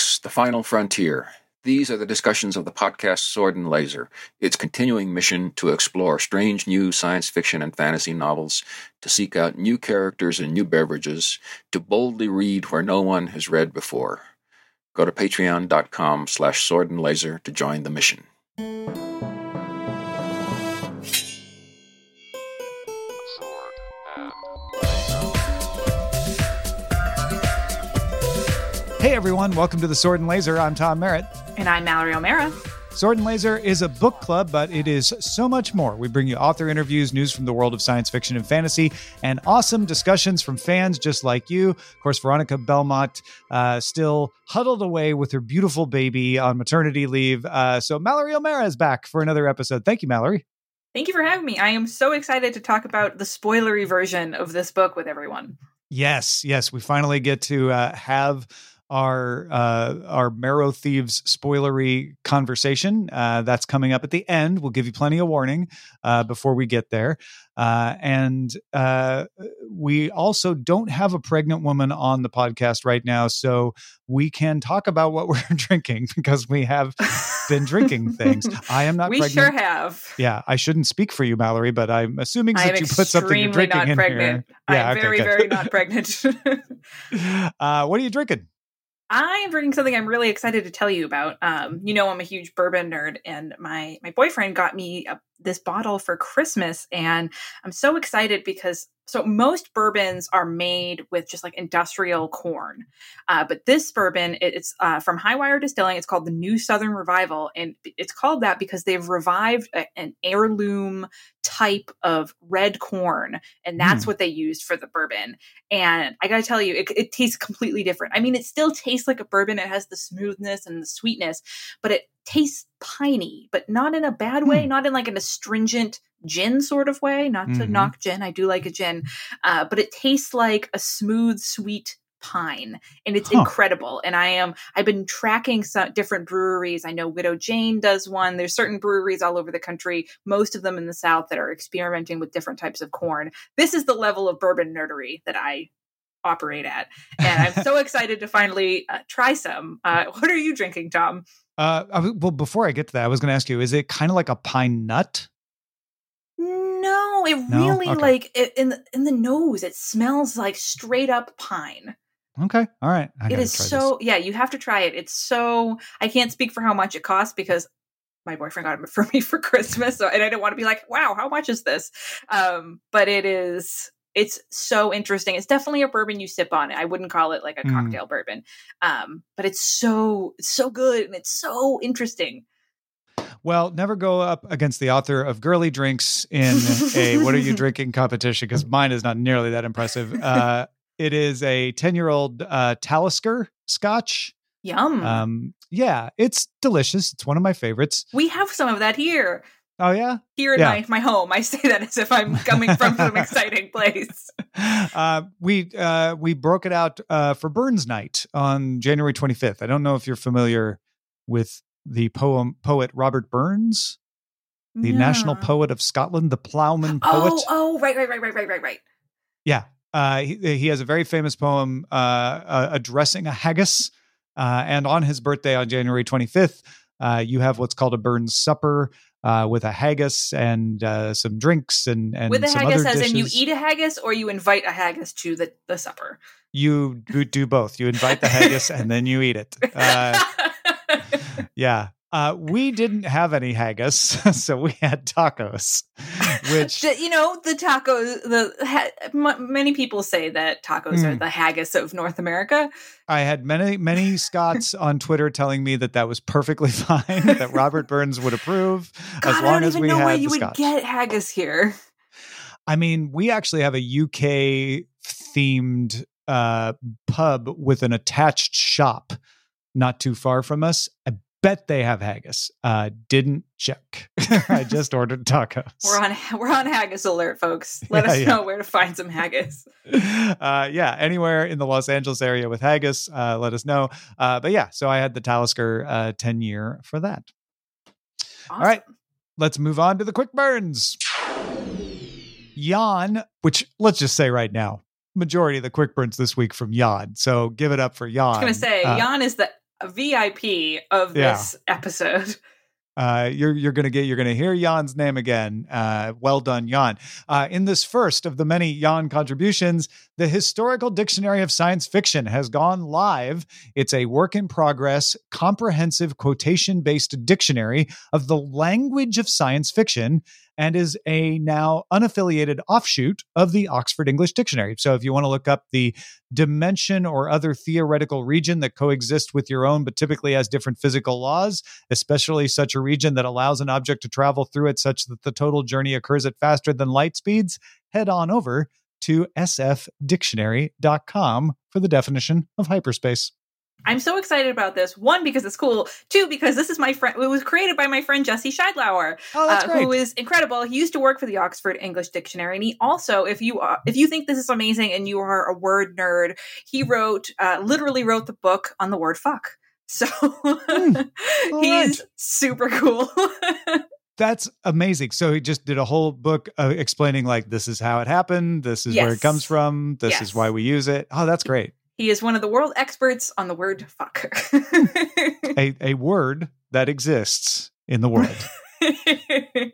books, The Final Frontier. These are the discussions of the podcast Sword and Laser, its continuing mission to explore strange new science fiction and fantasy novels, to seek out new characters and new beverages, to boldly read where no one has read before. Go to patreon.com slash sword and laser to join the mission. Hey everyone, welcome to the Sword and Laser. I'm Tom Merritt. And I'm Mallory O'Meara. Sword and Laser is a book club, but it is so much more. We bring you author interviews, news from the world of science fiction and fantasy, and awesome discussions from fans just like you. Of course, Veronica Belmont uh, still huddled away with her beautiful baby on maternity leave. Uh, so Mallory O'Meara is back for another episode. Thank you, Mallory. Thank you for having me. I am so excited to talk about the spoilery version of this book with everyone. Yes, yes, we finally get to uh, have our uh, our Marrow Thieves spoilery conversation. Uh, that's coming up at the end. We'll give you plenty of warning uh, before we get there. Uh, and uh, we also don't have a pregnant woman on the podcast right now, so we can talk about what we're drinking because we have been drinking things. I am not. We pregnant. sure have. Yeah, I shouldn't speak for you, Mallory, but I'm assuming I that you put something you're drinking not in pregnant. here. Yeah, I'm okay, very, good. very not pregnant. uh, what are you drinking? I am drinking something I'm really excited to tell you about. Um, you know, I'm a huge bourbon nerd, and my my boyfriend got me a, this bottle for Christmas, and I'm so excited because so most bourbons are made with just like industrial corn, uh, but this bourbon it, it's uh, from Highwire Distilling. It's called the New Southern Revival, and it's called that because they've revived a, an heirloom type of red corn, and that's Hmm. what they used for the bourbon. And I gotta tell you, it, it tastes completely different. I mean, it still tastes like a bourbon. It has the smoothness and the sweetness, but it tastes piney, but not in a bad way, Hmm. not in like an astringent gin sort of way. Not to Mhm. knock gin, I do like a gin, uh, but it tastes like a smooth, sweet pine and it's Huh. incredible and i am i've been tracking some different breweries i know widow jane does one there's certain breweries all over the country most of them in the south that are experimenting with different types of corn this is the level of bourbon nerdery that i operate at and i'm so excited to finally uh, try some uh, what are you drinking tom Uh, I well, before I get to that, I was going to ask you: Is it kind of like a pine nut? no it No? really Okay. like it, in the, in the nose it smells like straight up pine Okay, all right. I it gotta so yeah you have to try it it's so i can't speak for how much it costs because my boyfriend got it for me for christmas so and i didn't want to be like wow how much is this um but it is it's so interesting it's definitely a bourbon you sip on i wouldn't call it like a Mm. cocktail bourbon um but it's so it's so good and it's so interesting. Well, never go up against the author of Girly Drinks in a "What are you drinking?" competition because mine is not nearly that impressive. Uh, it is a ten-year-old uh, Talisker Scotch. yum Um, yeah, it's delicious. It's one of my favorites. we have some of that here Oh yeah, here in Yeah. my, my home i say that as if i'm coming from some exciting place uh, we uh, we broke it out uh, for Burns Night on January 25th. I don't know if you're familiar with the poem poet Robert Burns, the national poet of Scotland, the ploughman poet. Oh, oh, right, right, right, right, right, right, right. Yeah, uh, he, he has a very famous poem uh, uh, addressing a haggis, uh, and on his birthday on January 25th, uh, you have what's called a Burns supper. Uh, with a haggis and uh, some drinks and and With a some haggis, other as in you eat a haggis or you invite a haggis to the, the supper. you do, do both. You invite the haggis and then you eat it. Uh, yeah. Uh, we didn't have any haggis, so we had tacos, which you know, the tacos, the ha- m- many people say that tacos are Mm. the haggis of North America. I had many, many Scots on Twitter telling me that that was perfectly fine, that Robert Burns would approve God, as I long don't as even we know had where the you would get haggis here. I mean, we actually have a UK themed uh, pub with an attached shop not too far from us. I bet they have haggis. Uh, didn't check. I just ordered tacos. We're on we're on haggis alert, folks. Let Yeah, us yeah. know where to find some haggis. uh, yeah, anywhere in the Los Angeles area with haggis, uh, let us know. Uh, but yeah, so I had the Talisker uh, 10 year for that. Awesome. All right, let's move on to the quick burns. Jan, which let's just say right now, majority of the quick burns this week from Jan. So give it up for Jan. I was gonna say, Uh, Jan is the VIP of Yeah. this episode. Uh, you're you're gonna get you're gonna hear Jan's name again. Uh, well done, Jan. Uh, in this first of the many Jan contributions, the Historical Dictionary of Science Fiction has gone live. It's a work in progress, comprehensive quotation based dictionary of the language of science fiction, and is a now unaffiliated offshoot of the Oxford English Dictionary. So if you want to look up the dimension or other theoretical region that coexist with your own, but typically has different physical laws, especially such a region that allows an object to travel through it such that the total journey occurs at faster than light speeds, head on over to sfdictionary.com for the definition of hyperspace. I'm so excited about this. One, because it's cool. Two, because this is my friend. It was created by my friend Jesse Sheidlower, Oh, uh, who is incredible. He used to work for the Oxford English Dictionary, and he also, if you are, if you think this is amazing and you are a word nerd, he wrote, uh, literally wrote the book on the word fuck. So all he's right. super cool. That's amazing. So he just did a whole book uh, explaining like this is how it happened, this is where it comes from, this is why we use it. Oh, that's great. He is one of the world experts on the word fuck. A a word that exists in the world.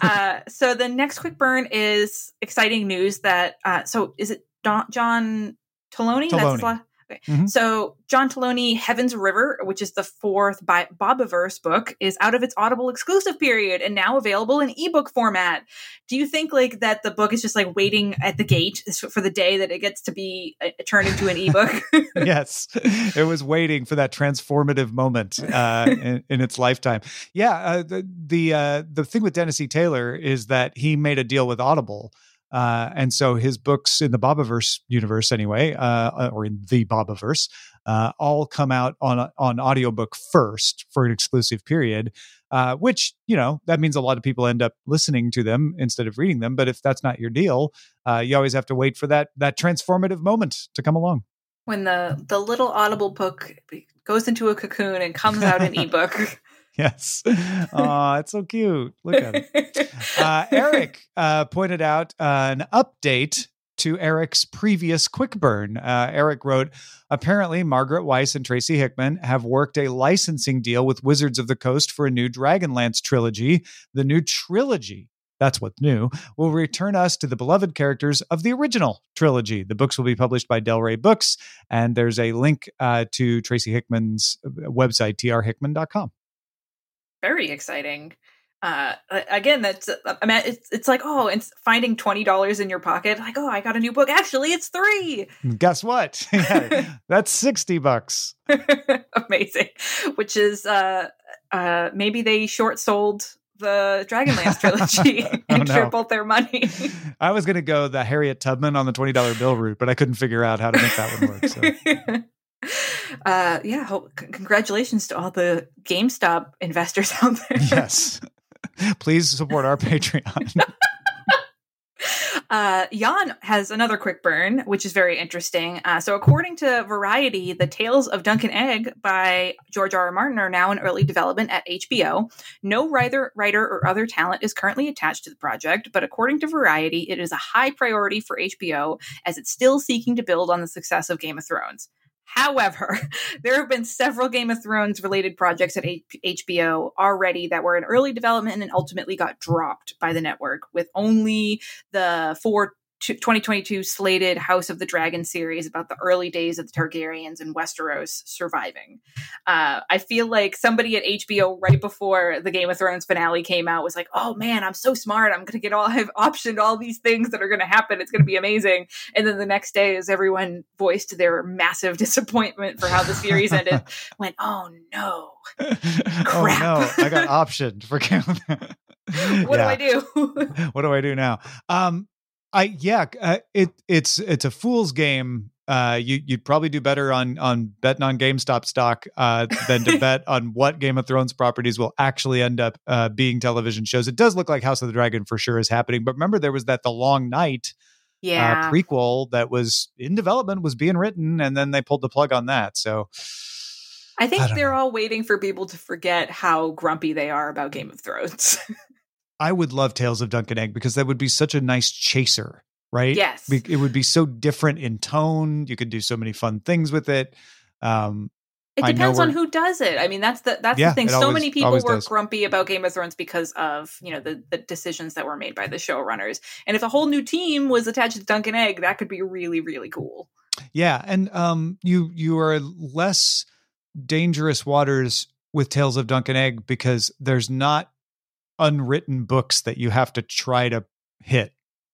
uh, so the next quick burn is exciting news that uh, so is it Don, John Taloni? That's la- okay. Mhm. So John Taloni, Heaven's River, which is the fourth by Bobiverse book, is out of its Audible exclusive period and now available in ebook format. Do you think like that the book is just like waiting at the gate for the day that it gets to be uh, turned into an ebook? yes, it was waiting for that transformative moment uh, in, in its lifetime. Yeah, uh, the the uh, the thing with Dennis E. Taylor is that he made a deal with Audible. Uh, and so his books in the Bobiverse universe, anyway, uh, or in the Bobiverse, uh, all come out on on audiobook first for an exclusive period. Uh, which you know that means a lot of people end up listening to them instead of reading them. But if that's not your deal, uh, you always have to wait for that that transformative moment to come along. when the the little Audible book goes into a cocoon and comes out in ebook. Yes. Oh, it's so cute. Look at it. Uh, Eric uh, pointed out uh, an update to Eric's previous quick burn. Uh, Eric wrote Apparently, Margaret Weis and Tracy Hickman have worked a licensing deal with Wizards of the Coast for a new Dragonlance trilogy. The new trilogy. That's what's new. Will return us to the beloved characters of the original trilogy. The books will be published by Del Rey Books, and there's a link uh, to Tracy Hickman's uh, website, trhickman.com. Very exciting. Uh, again, that's I mean, it's it's like oh, it's finding twenty dollars in your pocket. Like oh, I got a new book. Actually, it's three. Guess what? That's 60 bucks. Amazing. Which is uh uh maybe they short sold the Dragonlance trilogy Oh, and no. tripled their money. I was going to go the Harriet Tubman on the $20 bill route, but I couldn't figure out how to make that one work. So, uh yeah hope, c- congratulations to all the gamestop investors out there yes. Please support our Patreon. uh jan has another quick burn which is very interesting uh, so according to variety the tales of dunk and egg by george r. r martin are now in early development at hbo no writer writer or other talent is currently attached to the project but according to variety it is a high priority for hbo as it's still seeking to build on the success of game of thrones However, there have been several Game of Thrones related projects at H- HBO already that were in early development and ultimately got dropped by the network, with only the four 2022 slated House of the Dragon series about the early days of the Targaryens and Westeros surviving. Uh, I feel like somebody at HBO right before the Game of Thrones finale came out was like, "Oh man, I'm so smart! I'm gonna get all I've optioned all these things that are gonna happen. It's gonna be amazing." And then the next day, as everyone voiced their massive disappointment for how the series ended, went, "Oh no, oh, Crap. no. I got optioned for what do I do?" what do I do now? Um, I yeah, uh, it it's it's a fool's game. Uh, you you'd probably do better on on betting on GameStop stock uh, than to bet on what Game of Thrones properties will actually end up uh, being television shows. It does look like House of the Dragon for sure is happening, but remember there was that The Long Night yeah, uh, prequel that was in development, was being written, and then they pulled the plug on that. So I think I they're all waiting for people to forget how grumpy they are about Game of Thrones. I would love Tales of Dunk and Egg because that would be such a nice chaser, right? yes, It would be so different in tone. You could do so many fun things with it. Um, It depends on who does it. I mean, that's the that's Yeah, the thing. So always- many people were does. grumpy about Game of Thrones because of you know the the decisions that were made by the showrunners. And if a whole new team was attached to Dunk and Egg, that could be really really cool. Yeah, and um, you you are less dangerous waters with Tales of Dunk and Egg because there's not unwritten books that you have to try to hit,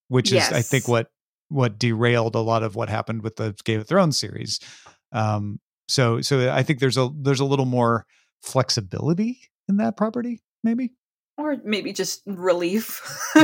which is I think what what derailed a lot of what happened with the Game of Thrones series. Um, so so I think there's a there's a little more flexibility in that property, maybe. Or maybe just relief.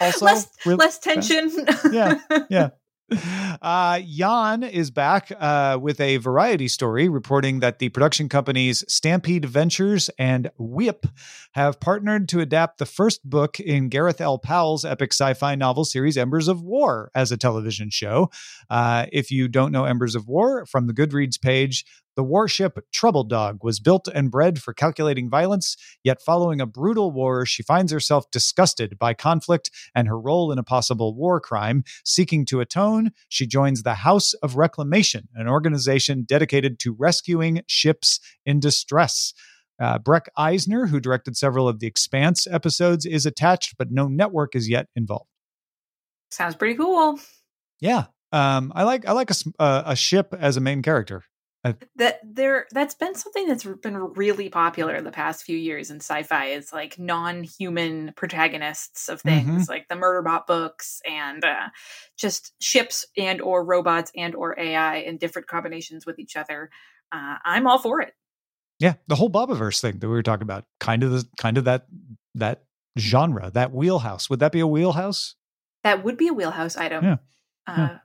Also, less, real- less tension. Yeah, yeah. Uh, Jan is back uh, with a variety story reporting that the production companies Stampede Ventures and Whip have partnered to adapt the first book in Gareth L. Powell's epic sci fi novel series Embers of War as a television show. Uh, if you don't know Embers of War, from the Goodreads page, the warship Trouble Dog was built and bred for calculating violence, yet following a brutal war, she finds herself disgusted by conflict and her role in a possible war crime. Seeking to atone, she joins the House of Reclamation, an organization dedicated to rescuing ships in distress. Uh, Breck Eisner, who directed several of the Expanse episodes, is attached, but no network is yet involved. Sounds pretty cool. Yeah, um, I like I like a, uh, a ship as a main character. That there that's been something that's been really popular in the past few years in sci-fi is like non-human protagonists of things like the murderbot books and uh, just ships and or robots and or ai in different combinations with each other uh, i'm all for it Yeah, the whole Bobiverse thing that we were talking about, kind of the kind of that that genre, that wheelhouse. Would that be a wheelhouse? that would be a wheelhouse item Yeah. Uh, Yeah.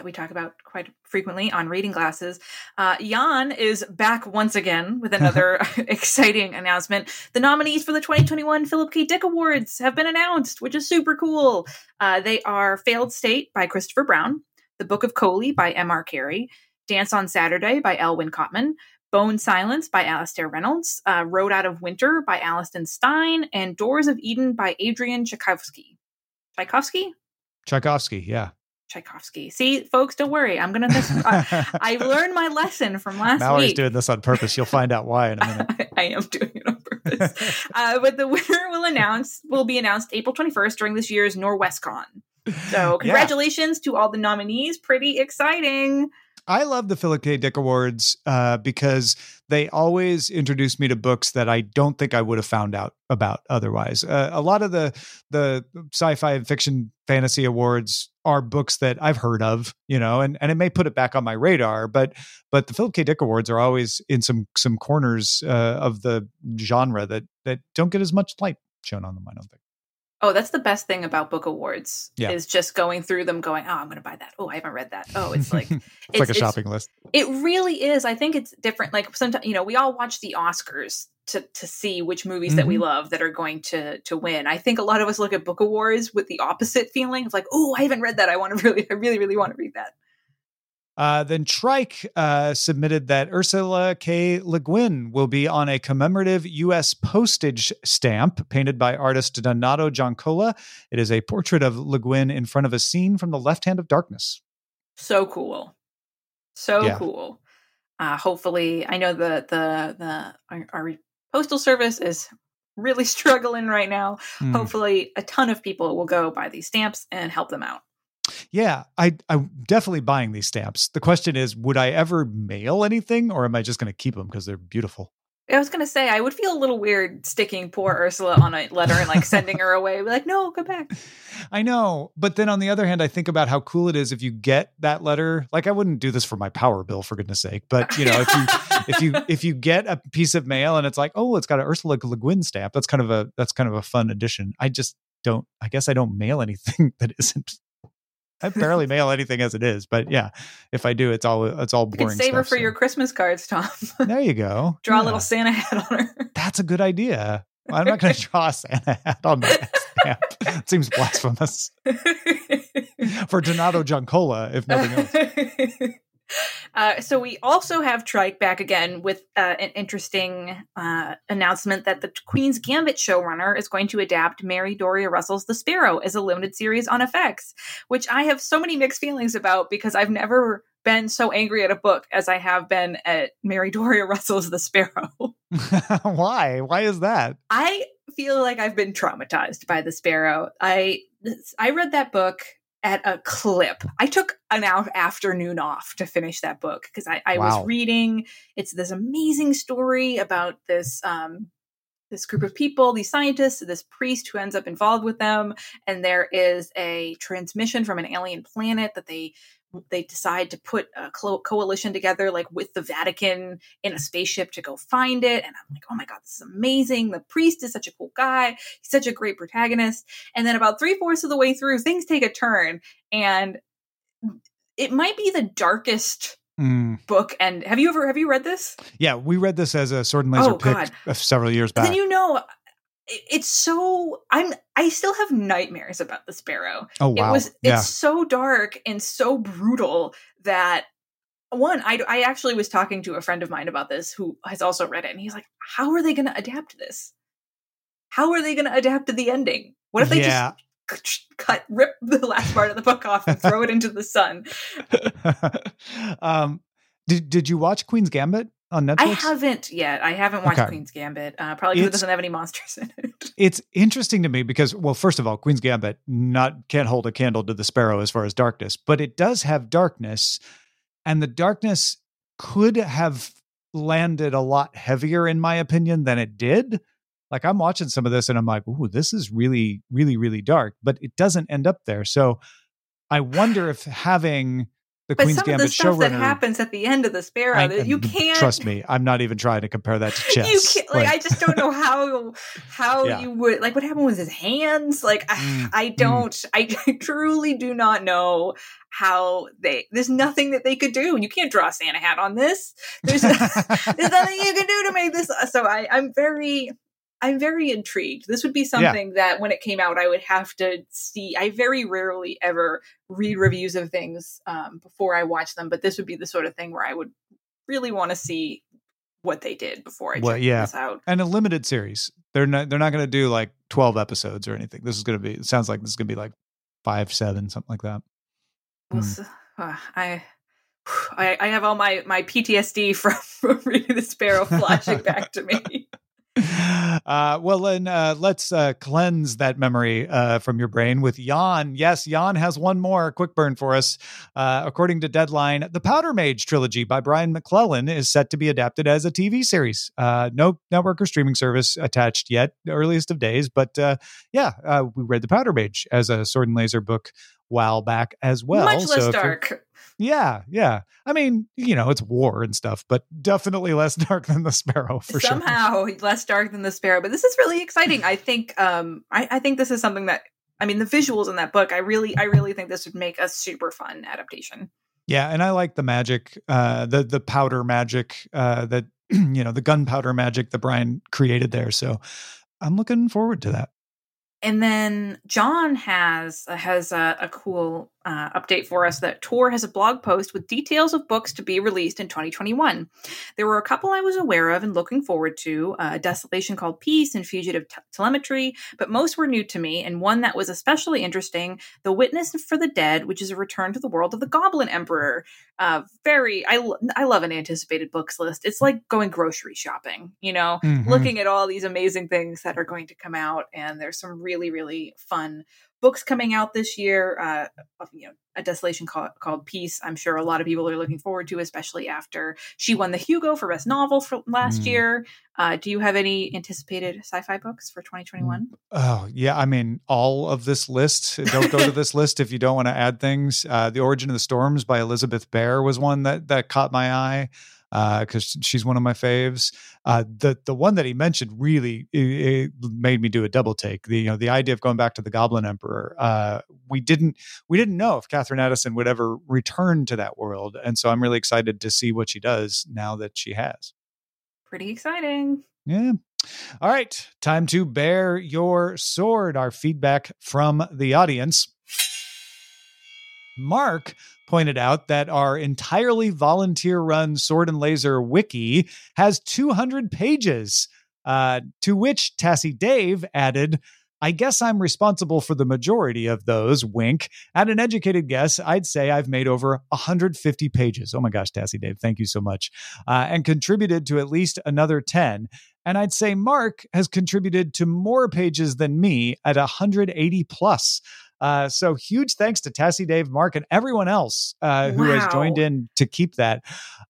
That we talk about quite frequently on reading glasses. Uh, Jan is back once again with another exciting announcement. The nominees for the 2021 Philip K. Dick Awards have been announced, which is super cool. Uh, they are Failed State by Christopher Brown, The Book of Koli by M.R. Carey, Dance on Saturday by Elwin Cotman, Bone Silence by Alastair Reynolds, uh, Road Out of Winter by Alison Stine, and Doors of Eden by Adrian Tchaikovsky. Tchaikovsky? Tchaikovsky, yeah. Tchaikovsky. See, folks, don't worry. I'm gonna. Miss- I, I learned my lesson from last Mallory's week. doing this on purpose. You'll find out why in a minute. I am doing it on purpose. uh, but the winner will announce will be announced April 21st during this year's Norwescon. So congratulations to all the nominees. Pretty exciting. I love the Philip K. Dick Awards uh, because they always introduce me to books that I don't think I would have found out about otherwise. Uh, a lot of the the sci-fi and fiction fantasy awards are books that I've heard of, you know, and, and it may put it back on my radar, but but the Philip K. Dick Awards are always in some some corners uh, of the genre that that don't get as much light shown on them. I don't think. Oh, that's the best thing about book awards Yeah. is just going through them, going, "Oh, I'm going to buy that. Oh, I haven't read that. Oh, it's like it's, like a shopping list. It really is. I think it's different. Like sometimes, you know, we all watch the Oscars to to see which movies that we Mm-hmm. love that are going to to win. I think a lot of us look at book awards with the opposite feeling of like, oh, I haven't read that. I want to really, I really, really want to read that. Uh, then Trike uh, submitted that Ursula K. Le Guin will be on a commemorative U.S. postage stamp painted by artist Donato Giancola. It is a portrait of Le Guin in front of a scene from The Left Hand of Darkness. So cool, so Yeah. cool. Uh, hopefully, I know the the the our, our postal service is really struggling right now. Hmm. Hopefully, a ton of people will go buy these stamps and help them out. Yeah, I, I'm definitely buying these stamps. The question is, would I ever mail anything, or am I just going to keep them because they're beautiful? I was gonna say I would feel a little weird sticking poor Ursula on a letter and like sending her away. Be like, no, go back. I know, but then on the other hand, I think about how cool it is if you get that letter. Like, I wouldn't do this for my power bill, for goodness sake. But you know, if you if you if you get a piece of mail and it's like, oh, it's got an Ursula Le Guin stamp, that's kind of a that's kind of a fun addition. I just don't. I guess I don't mail anything that isn't. I barely mail anything as it is, but yeah, if I do, it's all it's all boring. You could save her for so. your Christmas cards, Tom. There you go. Draw a little Santa hat on her. That's a good idea. I'm not going to draw a Santa hat on my stamp. It seems blasphemous for Donato Giancola, if nothing else. Uh, so we also have Trike back again with uh, an interesting uh, announcement that the Queen's Gambit showrunner is going to adapt Mary Doria Russell's The Sparrow as a limited series on FX, which I have so many mixed feelings about because I've never been so angry at a book as I have been at Mary Doria Russell's The Sparrow. Why? Why is that? I feel like I've been traumatized by The Sparrow. I I read that book at a clip. I took an afternoon off to finish that book because I, I wow. was reading. It's this amazing story about this um, this group of people, these scientists, this priest who ends up involved with them, and there is a transmission from an alien planet that they they decide to put a coalition together like with the vatican in a spaceship to go find it and i'm like oh my god this is amazing. The priest is such a cool guy. He's such a great protagonist. And then about three-fourths of the way through things take a turn and it might be the darkest mm. book and have you ever have you read this? Yeah we read this as a sword and laser oh, pick God. several years back and then you know it's so i'm i still have nightmares about the sparrow. Oh wow. it was yeah. it's so dark and so brutal that one I, I actually was talking to a friend of mine about this who has also read it and he's like how are they going to adapt this? How are they going to adapt to the ending? What if they yeah. just cut rip the last part of the book off and throw it into the sun? Um did, did you watch queen's gambit on Netflix? I haven't yet. I haven't watched okay. Queen's Gambit. Uh, probably because it doesn't have any monsters in it. It's interesting to me because, well, first of all, Queen's Gambit not can't hold a candle to the Sparrow as far as darkness, but it does have darkness, and the darkness could have landed a lot heavier, in my opinion, than it did. Like I'm watching some of this and I'm like, ooh, this is really, really, really dark, but it doesn't end up there. So I wonder if having the but Queen's some Gambit of the stuff that happens at the end of the Sparrow, I, you can't trust me. I'm not even trying to compare that to chess. you can't, like, like, I just don't know how how yeah. you would like what happened with his hands. Like mm, I, mm. don't, mm. I truly do not know how they. There's nothing that they could do. You can't draw a Santa hat on this. There's there's nothing you can do to make this. So I, I'm very I'm very intrigued. This would be something yeah. that when it came out, I would have to see. I very rarely ever read reviews of things um, before I watch them, but this would be the sort of thing where I would really want to see what they did before I well, check yeah. this out. And a limited series. They're not. They're not going to do like twelve episodes or anything. This is going to be. It sounds like this is going to be like five, seven, something like that. Well, mm. uh, I. I, I have all my, my PTSD from, from reading the Sparrow flashing back to me. Uh, well, then uh, let's uh, cleanse that memory uh, from your brain with Jan. Yes, Jan has one more quick burn for us. Uh, according to Deadline, the Powder Mage trilogy by Brian McClellan is set to be adapted as a TV series. Uh, no network or streaming service attached yet, earliest of days. But yeah, we read the Powder Mage as a sword and laser book while back as well. Much less so dark. Yeah, yeah. I mean, you know, it's war and stuff, but definitely less dark than the Sparrow for Somehow sure. less dark than the Sparrow. But this is really exciting. I think um I, I think this is something that I mean the visuals in that book, I really I really think this would make a super fun adaptation. Yeah, and I like the magic, uh the the powder magic, uh that you know, the gunpowder magic that Brian created there. So I'm looking forward to that. And then John has has a, a cool uh, update for us that Tor has a blog post with details of books to be released in 2021. There were a couple I was aware of and looking forward to uh, Desolation Called Peace and Fugitive T- Telemetry, but most were new to me, and one that was especially interesting The Witness for the Dead, which is a return to the world of the Goblin Emperor. Uh, very, I, I love an anticipated books list. It's like going grocery shopping, you know, mm-hmm. looking at all these amazing things that are going to come out, and there's some really, really fun books coming out this year. Uh, you know, a desolation called, called Peace. I'm sure a lot of people are looking forward to, especially after she won the Hugo for best novel for last mm. year. Uh, do you have any anticipated sci-fi books for 2021? Oh yeah, I mean all of this list. Don't go to this list if you don't want to add things. Uh, the Origin of the Storms by Elizabeth Bear was one that that caught my eye because uh, she's one of my faves. Uh, the the one that he mentioned really it, it made me do a double take. The you know the idea of going back to the Goblin Emperor. Uh, we didn't we didn't know if Katherine Addison would ever return to that world, and so I'm really excited to see what she does now that she has. Pretty exciting. Yeah. All right, time to bear your sword. Our feedback from the audience. Mark pointed out that our entirely volunteer run Sword and Laser wiki has 200 pages, uh, to which Tassie Dave added, I guess I'm responsible for the majority of those. Wink. At an educated guess, I'd say I've made over 150 pages. Oh my gosh, Tassie Dave, thank you so much. Uh, and contributed to at least another 10. And I'd say Mark has contributed to more pages than me at 180 plus. Uh, so huge thanks to Tassie, Dave, Mark, and everyone else uh, who wow. has joined in to keep that.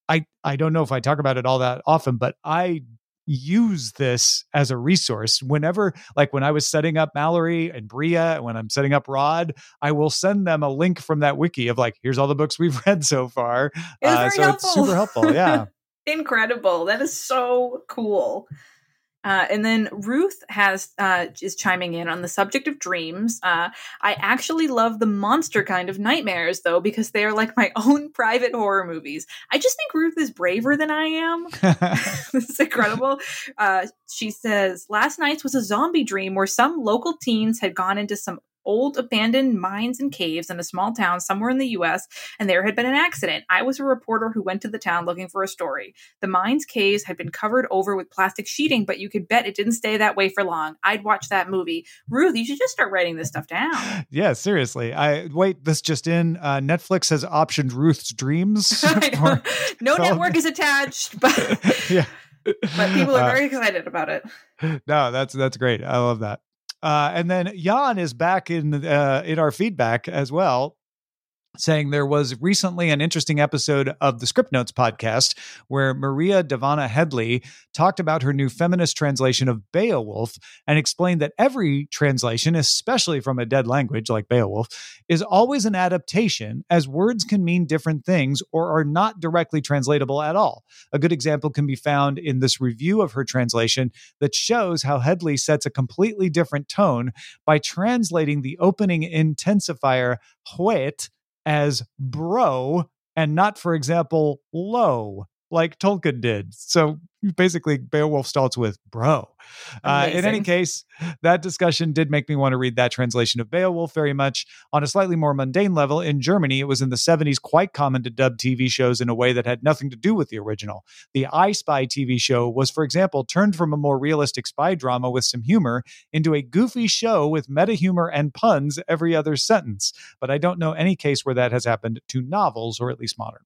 I I don't know if I talk about it all that often, but I use this as a resource whenever like when i was setting up mallory and bria and when i'm setting up rod i will send them a link from that wiki of like here's all the books we've read so far uh, so helpful. it's super helpful yeah incredible that is so cool uh, and then Ruth has uh, is chiming in on the subject of dreams. Uh, I actually love the monster kind of nightmares though because they are like my own private horror movies. I just think Ruth is braver than I am. this is incredible. Uh, she says last night's was a zombie dream where some local teens had gone into some old abandoned mines and caves in a small town somewhere in the US, and there had been an accident. I was a reporter who went to the town looking for a story. The mines caves had been covered over with plastic sheeting, but you could bet it didn't stay that way for long. I'd watch that movie. Ruth, you should just start writing this stuff down. Yeah, seriously. I wait, this just in. Uh, Netflix has optioned Ruth's dreams. no network is attached, but yeah. but people are uh, very uh, excited about it. No, that's that's great. I love that. Uh, and then Jan is back in uh, in our feedback as well saying there was recently an interesting episode of the Script Notes podcast where Maria Dahvana Headley talked about her new feminist translation of Beowulf and explained that every translation, especially from a dead language like Beowulf, is always an adaptation as words can mean different things or are not directly translatable at all. A good example can be found in this review of her translation that shows how Headley sets a completely different tone by translating the opening intensifier Hwæt as bro and not, for example, lo, like Tolkien did. So basically, Beowulf starts with bro. Uh, in any case, that discussion did make me want to read that translation of Beowulf very much. On a slightly more mundane level, in Germany, it was in the 70s quite common to dub TV shows in a way that had nothing to do with the original. The I Spy TV show was, for example, turned from a more realistic spy drama with some humor into a goofy show with meta humor and puns every other sentence. But I don't know any case where that has happened to novels or at least modern.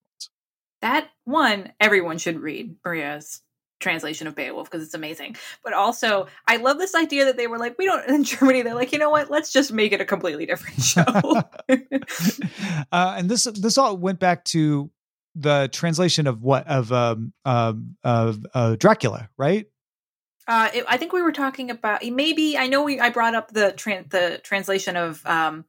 That one, everyone should read Maria's translation of Beowulf because it's amazing. But also, I love this idea that they were like, we don't in Germany. They're like, you know what? Let's just make it a completely different show. uh, and this this all went back to the translation of what of um, um of uh, Dracula, right? Uh, it, I think we were talking about maybe I know we I brought up the tran- the translation of um,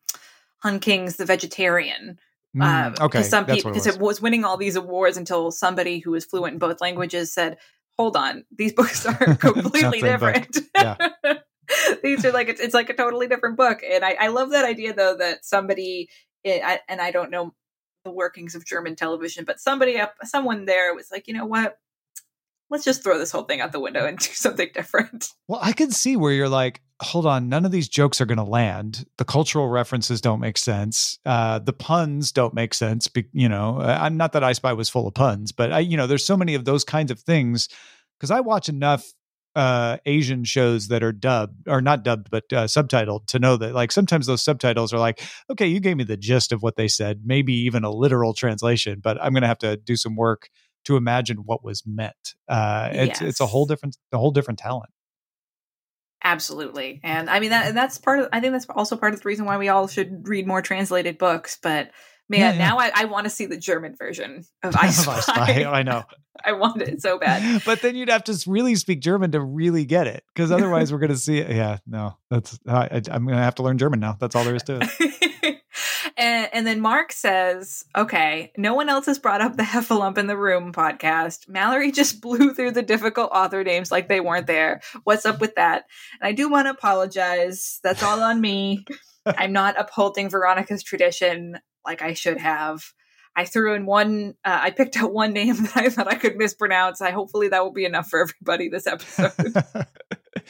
Han Kang's The Vegetarian, Mm, uh, okay, some people because it, it, was winning all these awards until somebody who was fluent in both languages said, hold on, these books are completely different. these are like it's, it's like a totally different book, and I, I love that idea though that somebody it, I, and I don't know the workings of German television, but somebody up, someone there was like, you know what, let's just throw this whole thing out the window and do something different. Well, I can see where you're like, hold on, none of these jokes are going to land. The cultural references don't make sense. Uh, the puns don't make sense. Be, you know, I'm not that I Spy was full of puns, but I, you know, there's so many of those kinds of things because I watch enough uh, Asian shows that are dubbed or not dubbed, but uh, subtitled to know that like sometimes those subtitles are like, okay, you gave me the gist of what they said, maybe even a literal translation, but I'm going to have to do some work to imagine what was meant. Uh, it's yes. it's a whole different a whole different talent. Absolutely, and I mean that that's part of. I think that's also part of the reason why we all should read more translated books. But man, yeah, yeah. now I, I want to see the German version of I Spy. Spy. I know. I want it so bad. But then you'd have to really speak German to really get it, because otherwise we're going to see it. Yeah, no, that's I, I'm going to have to learn German now. That's all there is to it. And, and, then Mark says, okay, no one else has brought up the Heffalump in the Room podcast. Mallory just blew through the difficult author names like they weren't there. What's up with that? And I do want to apologize. That's all on me. I'm not upholding Veronica's tradition like I should have. I threw in one, uh, I picked out one name that I thought I could mispronounce. I hopefully that will be enough for everybody this episode.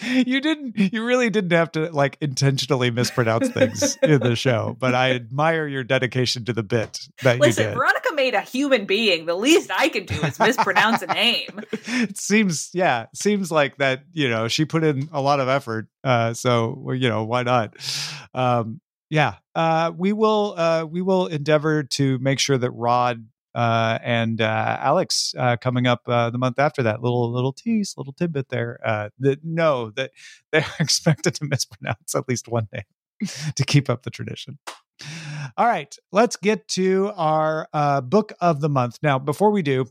you didn't you really didn't have to like intentionally mispronounce things in the show but i admire your dedication to the bit that Listen, you did Veronica made a human being. The least I can do is mispronounce a name. it seems yeah it seems like that you know she put in a lot of effort uh so you know why not um yeah uh we will uh we will endeavor to make sure that rod uh, and uh, Alex uh, coming up uh, the month after that. Little little tease, little tidbit there. Uh, that no, that they're expected to mispronounce at least one name to keep up the tradition. All right, let's get to our uh, book of the month. Now, before we do,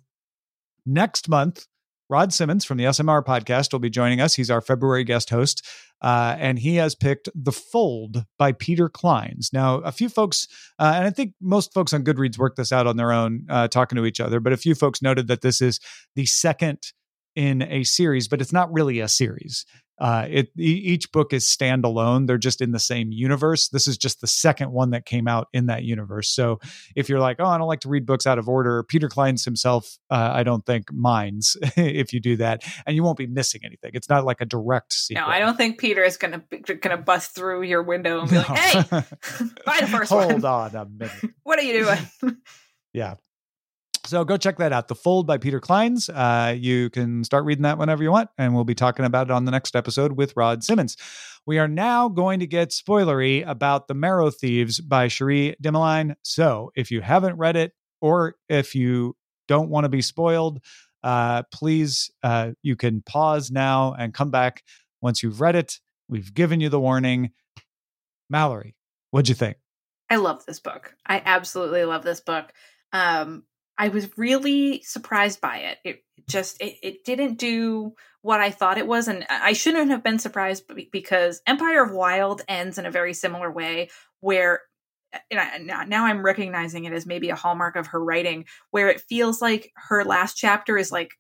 next month, Rod Simmons from the SMR podcast will be joining us. He's our February guest host, uh, and he has picked The Fold by Peter Clines. Now, a few folks, uh, and I think most folks on Goodreads work this out on their own, uh, talking to each other, but a few folks noted that this is the second in a series, but it's not really a series. Uh, it each book is standalone; they're just in the same universe. This is just the second one that came out in that universe. So, if you're like, "Oh, I don't like to read books out of order," Peter Clines himself, uh, I don't think minds if you do that, and you won't be missing anything. It's not like a direct sequel. No, I don't think Peter is gonna gonna bust through your window and be like, "Hey, buy the first Hold one." on a minute. What are you doing? Yeah. So go check that out. The Fold by Peter Clines. Uh, you can start reading that whenever you want, and we'll be talking about it on the next episode with Rod Simmons. We are now going to get spoilery about The Marrow Thieves by Cherie Dimaline. So if you haven't read it, or if you don't want to be spoiled, uh, please, uh, you can pause now and come back once you've read it. We've given you the warning. Mallory, what'd you think? I love this book. I absolutely love this book. Um, I was really surprised by it. It just it, it didn't do what I thought it was, and I shouldn't have been surprised because Empire of Wild ends in a very similar way, where and I, now now I'm recognizing it as maybe a hallmark of her writing, where it feels like her last chapter is like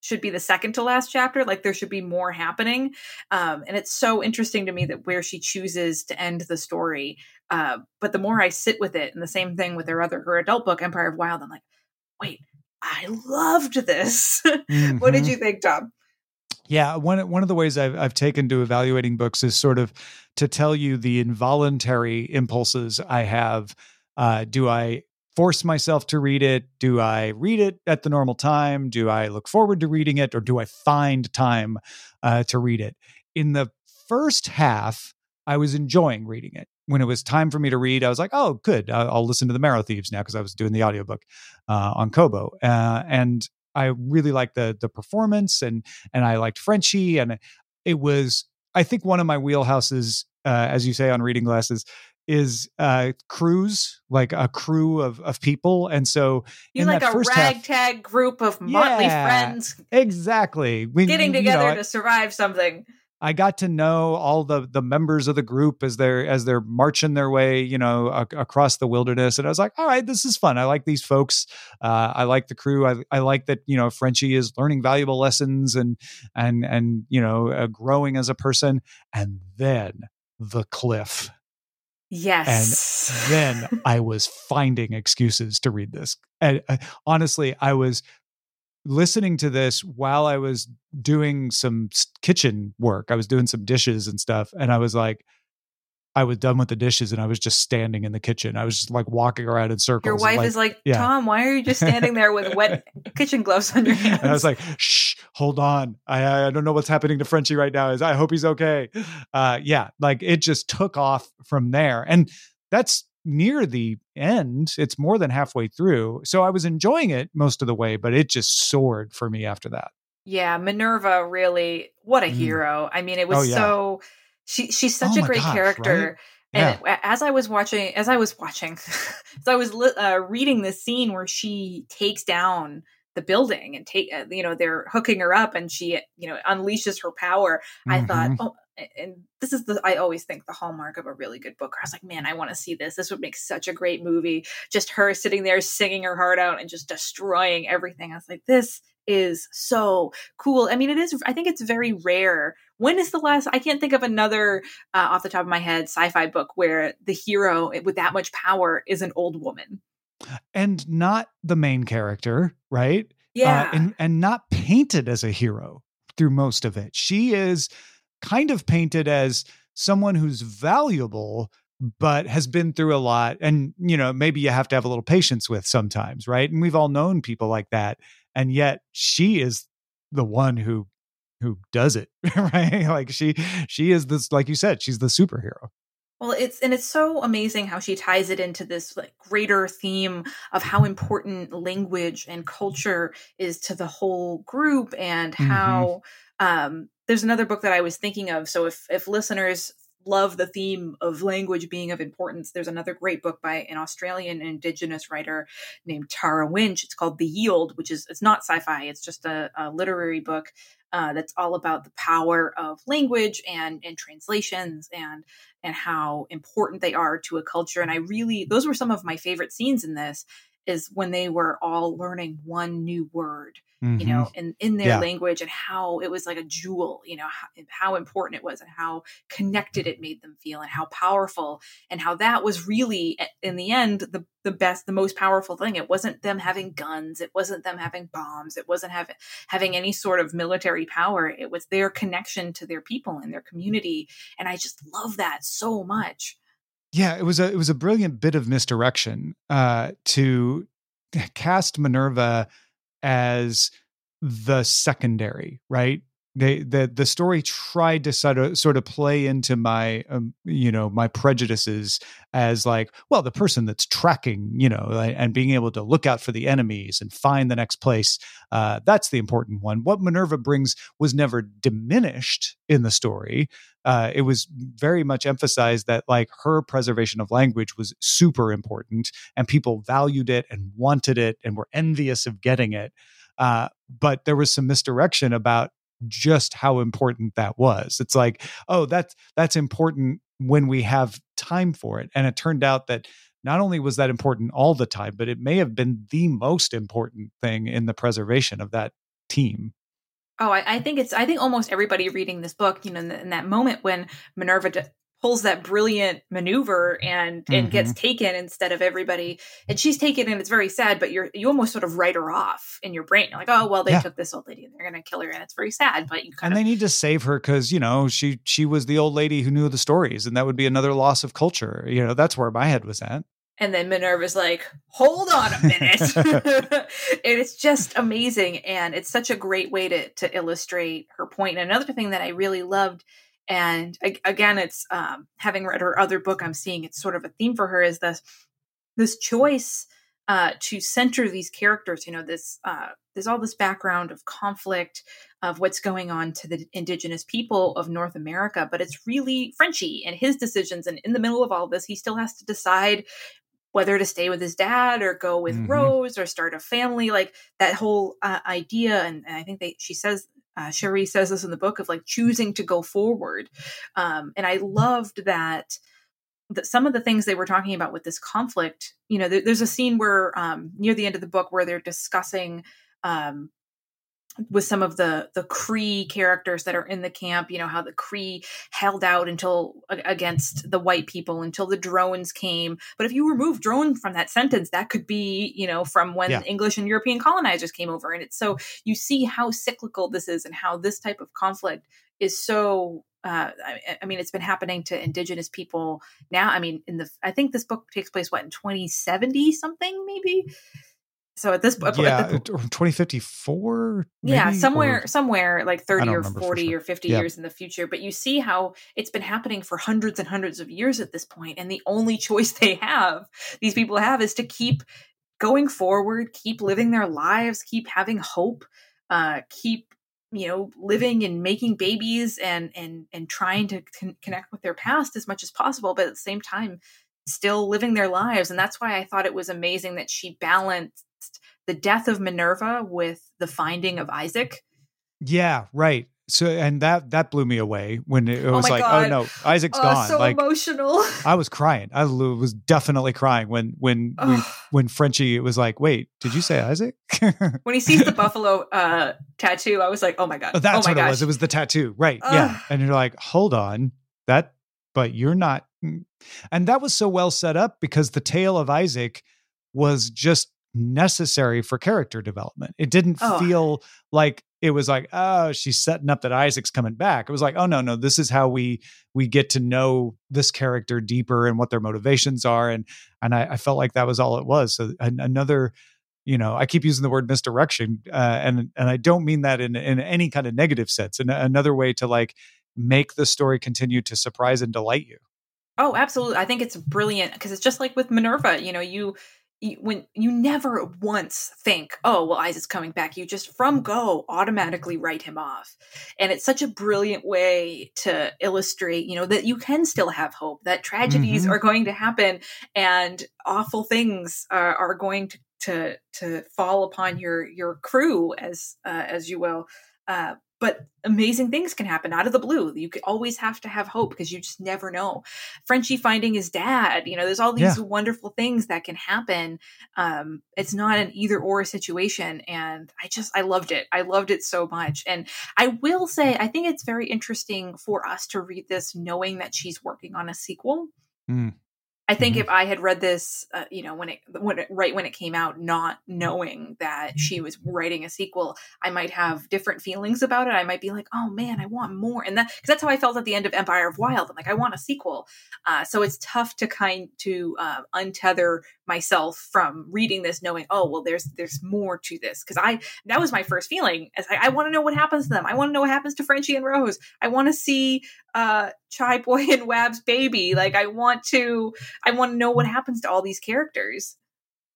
should be the second to last chapter like there should be more happening um, and it's so interesting to me that where she chooses to end the story uh, but the more i sit with it and the same thing with her other her adult book empire of wild i'm like wait i loved this what did Mhm. you think tom Yeah, one one of the ways I've I've taken to evaluating books is sort of to tell you the involuntary impulses I have. Uh, do I force myself to read it? Do I read it at the normal time? Do I look forward to reading it, or do I find time uh, to read it? In the first half, I was enjoying reading it. When it was time for me to read, I was like, "Oh, good! I'll I'll listen to the Marrow Thieves now" because I was doing the audiobook uh, on Kobo, uh, and I really liked the the performance and and I liked Frenchie and it was I think one of my wheelhouses uh, as you say on reading glasses is uh crews like a crew of of people and so you like that a first half- ragtag group of motley Yeah. friends exactly we, getting you know, together to survive something I got to know all the the members of the group as they're as they're marching their way, you know, ac- across the wilderness, and I was like, all right, this is fun. I like these folks. Uh, I like the crew. I, I like that you know Frenchie is learning valuable lessons and and and you know uh, growing as a person. And then the cliff, yes And then I was finding excuses to read this. And uh, honestly, I was listening to this while I was doing some kitchen work. I was doing some dishes and stuff. And I was like, I was done with the dishes and I was just standing in the kitchen. I was just like walking around in circles. your wife like- is like yeah. tom why are you just standing there with wet kitchen gloves on your hands and I was like, "Shh, hold on. I I don't know what's happening to Frenchie right now. Is I hope he's okay." Uh, yeah, like it just took off from there, and that's near the end. It's more than halfway through, so I was enjoying it most of the way, but it just soared for me after that. Yeah, Minerva really what a Mm. hero. I mean, it was Oh, yeah. so she she's such Oh a great gosh, character. Yeah. And as I was watching, as I was watching, as I was li- uh, reading the scene where she takes down the building and take, uh, you know, they're hooking her up and she, you know, unleashes her power. I thought, Mhm. oh, and this is the I always think the hallmark of a really good book. I was like, man, I want to see this. This would make such a great movie. Just her sitting there singing her heart out and just destroying everything. I was like, this is so cool. I mean, it is. I think it's very rare. When is the last? I can't think of another uh, off the top of my head sci-fi book where the hero with that much power is an old woman. and not the main character, right? Yeah, uh, and and not painted as a hero through most of it. She is kind of painted as someone who's valuable but has been through a lot and you know maybe you have to have a little patience with sometimes right? And we've all known people like that and yet she is the one who who does it right? Like she she is this like you said she's the superhero. Well, it's and it's so amazing how she ties it into this like greater theme of how important language and culture is to the whole group and Mm-hmm. how um there's another book that I was thinking of. So if if listeners love the theme of language being of importance, there's another great book by an Australian indigenous writer named Tara Winch. It's called The Yield, which is it's not sci-fi, it's just a, a literary book uh, that's all about the power of language and and translations and and how important they are to a culture. And I really, those were some of my favorite scenes in this is when they were all learning one new word, you mm-hmm. know, in, in their Yeah. language and how it was like a jewel, you know, how, how important it was and how connected it made them feel and how powerful and how that was really in the end, the, the best, the most powerful thing. It wasn't them having guns. It wasn't them having bombs. It wasn't having, having any sort of military power. It was their connection to their people and their community and I just love that so much. Yeah, it was a it was a brilliant bit of misdirection uh, to cast Minerva as the secondary, right? They the the story tried to sort of sort of play into my um, you know my prejudices as like well the person that's tracking you know and being able to look out for the enemies and find the next place uh, that's the important one. What Minerva brings was never diminished in the story uh, it was very much emphasized that like her preservation of language was super important and people valued it and wanted it and were envious of getting it uh, but there was some misdirection about just how important that was it's like oh that's that's important when we have time for it and it turned out that not only was that important all the time but it may have been the most important thing in the preservation of that team Oh, I, I think it's. I think almost everybody reading this book, you know, in, the, in that moment when Minerva d- pulls that brilliant maneuver and and mm-hmm. gets taken instead of everybody, and she's taken, and it's very sad. But you're you almost sort of write her off in your brain. You're like, oh well, they Yeah. took this old lady and they're gonna kill her, and it's very sad. But you kind and of they need to save her because you know she she was the old lady who knew the stories and that would be another loss of culture you know that's where my head was at And then Minerva's like, hold on a minute. and it's just amazing. And it's such a great way to, to illustrate her point. And another thing that I really loved, and again, it's um, having read her other book, I'm seeing it's sort of a theme for her is this, this choice uh, to center these characters. You know, this, uh, there's all this background of conflict of what's going on to the indigenous people of North America, but it's really Frenchy and his decisions. And in the middle of all this, he still has to decide whether to stay with his dad or go with Mhm. Rose or start a family, like that whole uh, idea. And, and I think they, she says, uh, Cherie says this in the book of like choosing to go forward. Um, and I loved that, that some of the things they were talking about with this conflict, you know, there, there's a scene where um, near the end of the book where they're discussing um, with some of the the Cree characters that are in the camp, you know how the Cree held out until against the white people until the drones came. But if you remove drone from that sentence, that could be you know from when Yeah. English and European colonizers came over, and it's so you see how cyclical this is and how this type of conflict is so. Uh, I, I mean, it's been happening to indigenous people now. I mean, in the I think this book takes place what in 2070 something maybe. So at this the- yeah 2054 yeah somewhere Or- somewhere like 30 or 40 sure. or 50 Yeah. years in the future but you see how it's been happening for hundreds and hundreds of years at this point and the only choice they have these people have is to keep going forward keep living their lives keep having hope uh keep you know living and making babies and and and trying to con- connect with their past as much as possible but at the same time still living their lives and that's why i thought it was amazing that she balanced the death of minerva with the finding of isaac. Yeah right. So and that that blew me away when it, it Oh was my like God. oh no isaac's oh gone. so like emotional. I was crying. I was definitely crying when when we, when frenchie was like wait did you say isaac? When he sees the buffalo uh tattoo i was like oh my god. Oh, that's oh my what it was. It was the tattoo, right? yeah, and you're like, hold on, that, but you're not, mm. and that was so well set up because the tale of Isaac was just necessary for character development. It didn't Oh. feel like it was like, oh, she's setting up that Isaac's coming back. It was like, oh no, no, this is how we we get to know this character deeper and what their motivations are. And and I, I felt like that was all it was. So an, another, you know, I keep using the word misdirection, uh, and and I don't mean that in in any kind of negative sense. And another way to like make the story continue to surprise and delight you. Oh, absolutely. I think it's brilliant because it's just like with Minerva, you know, you when you never once think, oh, well, Isaac's coming back, you just from go automatically write him off. And it's such a brilliant way to illustrate, you know, that you can still have hope, that tragedies mm-hmm. are going to happen and awful things are, are going to, to, to fall upon your, your crew as, uh, as you will. Uh, but amazing things can happen out of the blue. You always have to have hope because you just never know. Frenchie finding his dad, you know, there's all these yeah. wonderful things that can happen. Um, it's not an either or situation. And I just, I loved it. I loved it so much. And I will say, I think it's very interesting for us to read this knowing that she's working on a sequel. Mm. I think mm-hmm. if I had read this, uh, you know, when it, when it, right when it came out, not knowing that she was writing a sequel, I might have different feelings about it. I might be like, oh man, I want more, and that because that's how I felt at the end of Empire of Wild. I'm like, I want a sequel. Uh, so it's tough to kind to uh, untether myself from reading this, knowing, oh well, there's there's more to this because I that was my first feeling. As I, I want to know what happens to them. I want to know what happens to Frenchie and Rose. I want to see uh Chi-Boy and Wab's baby. Like I want to I want to know what happens to all these characters.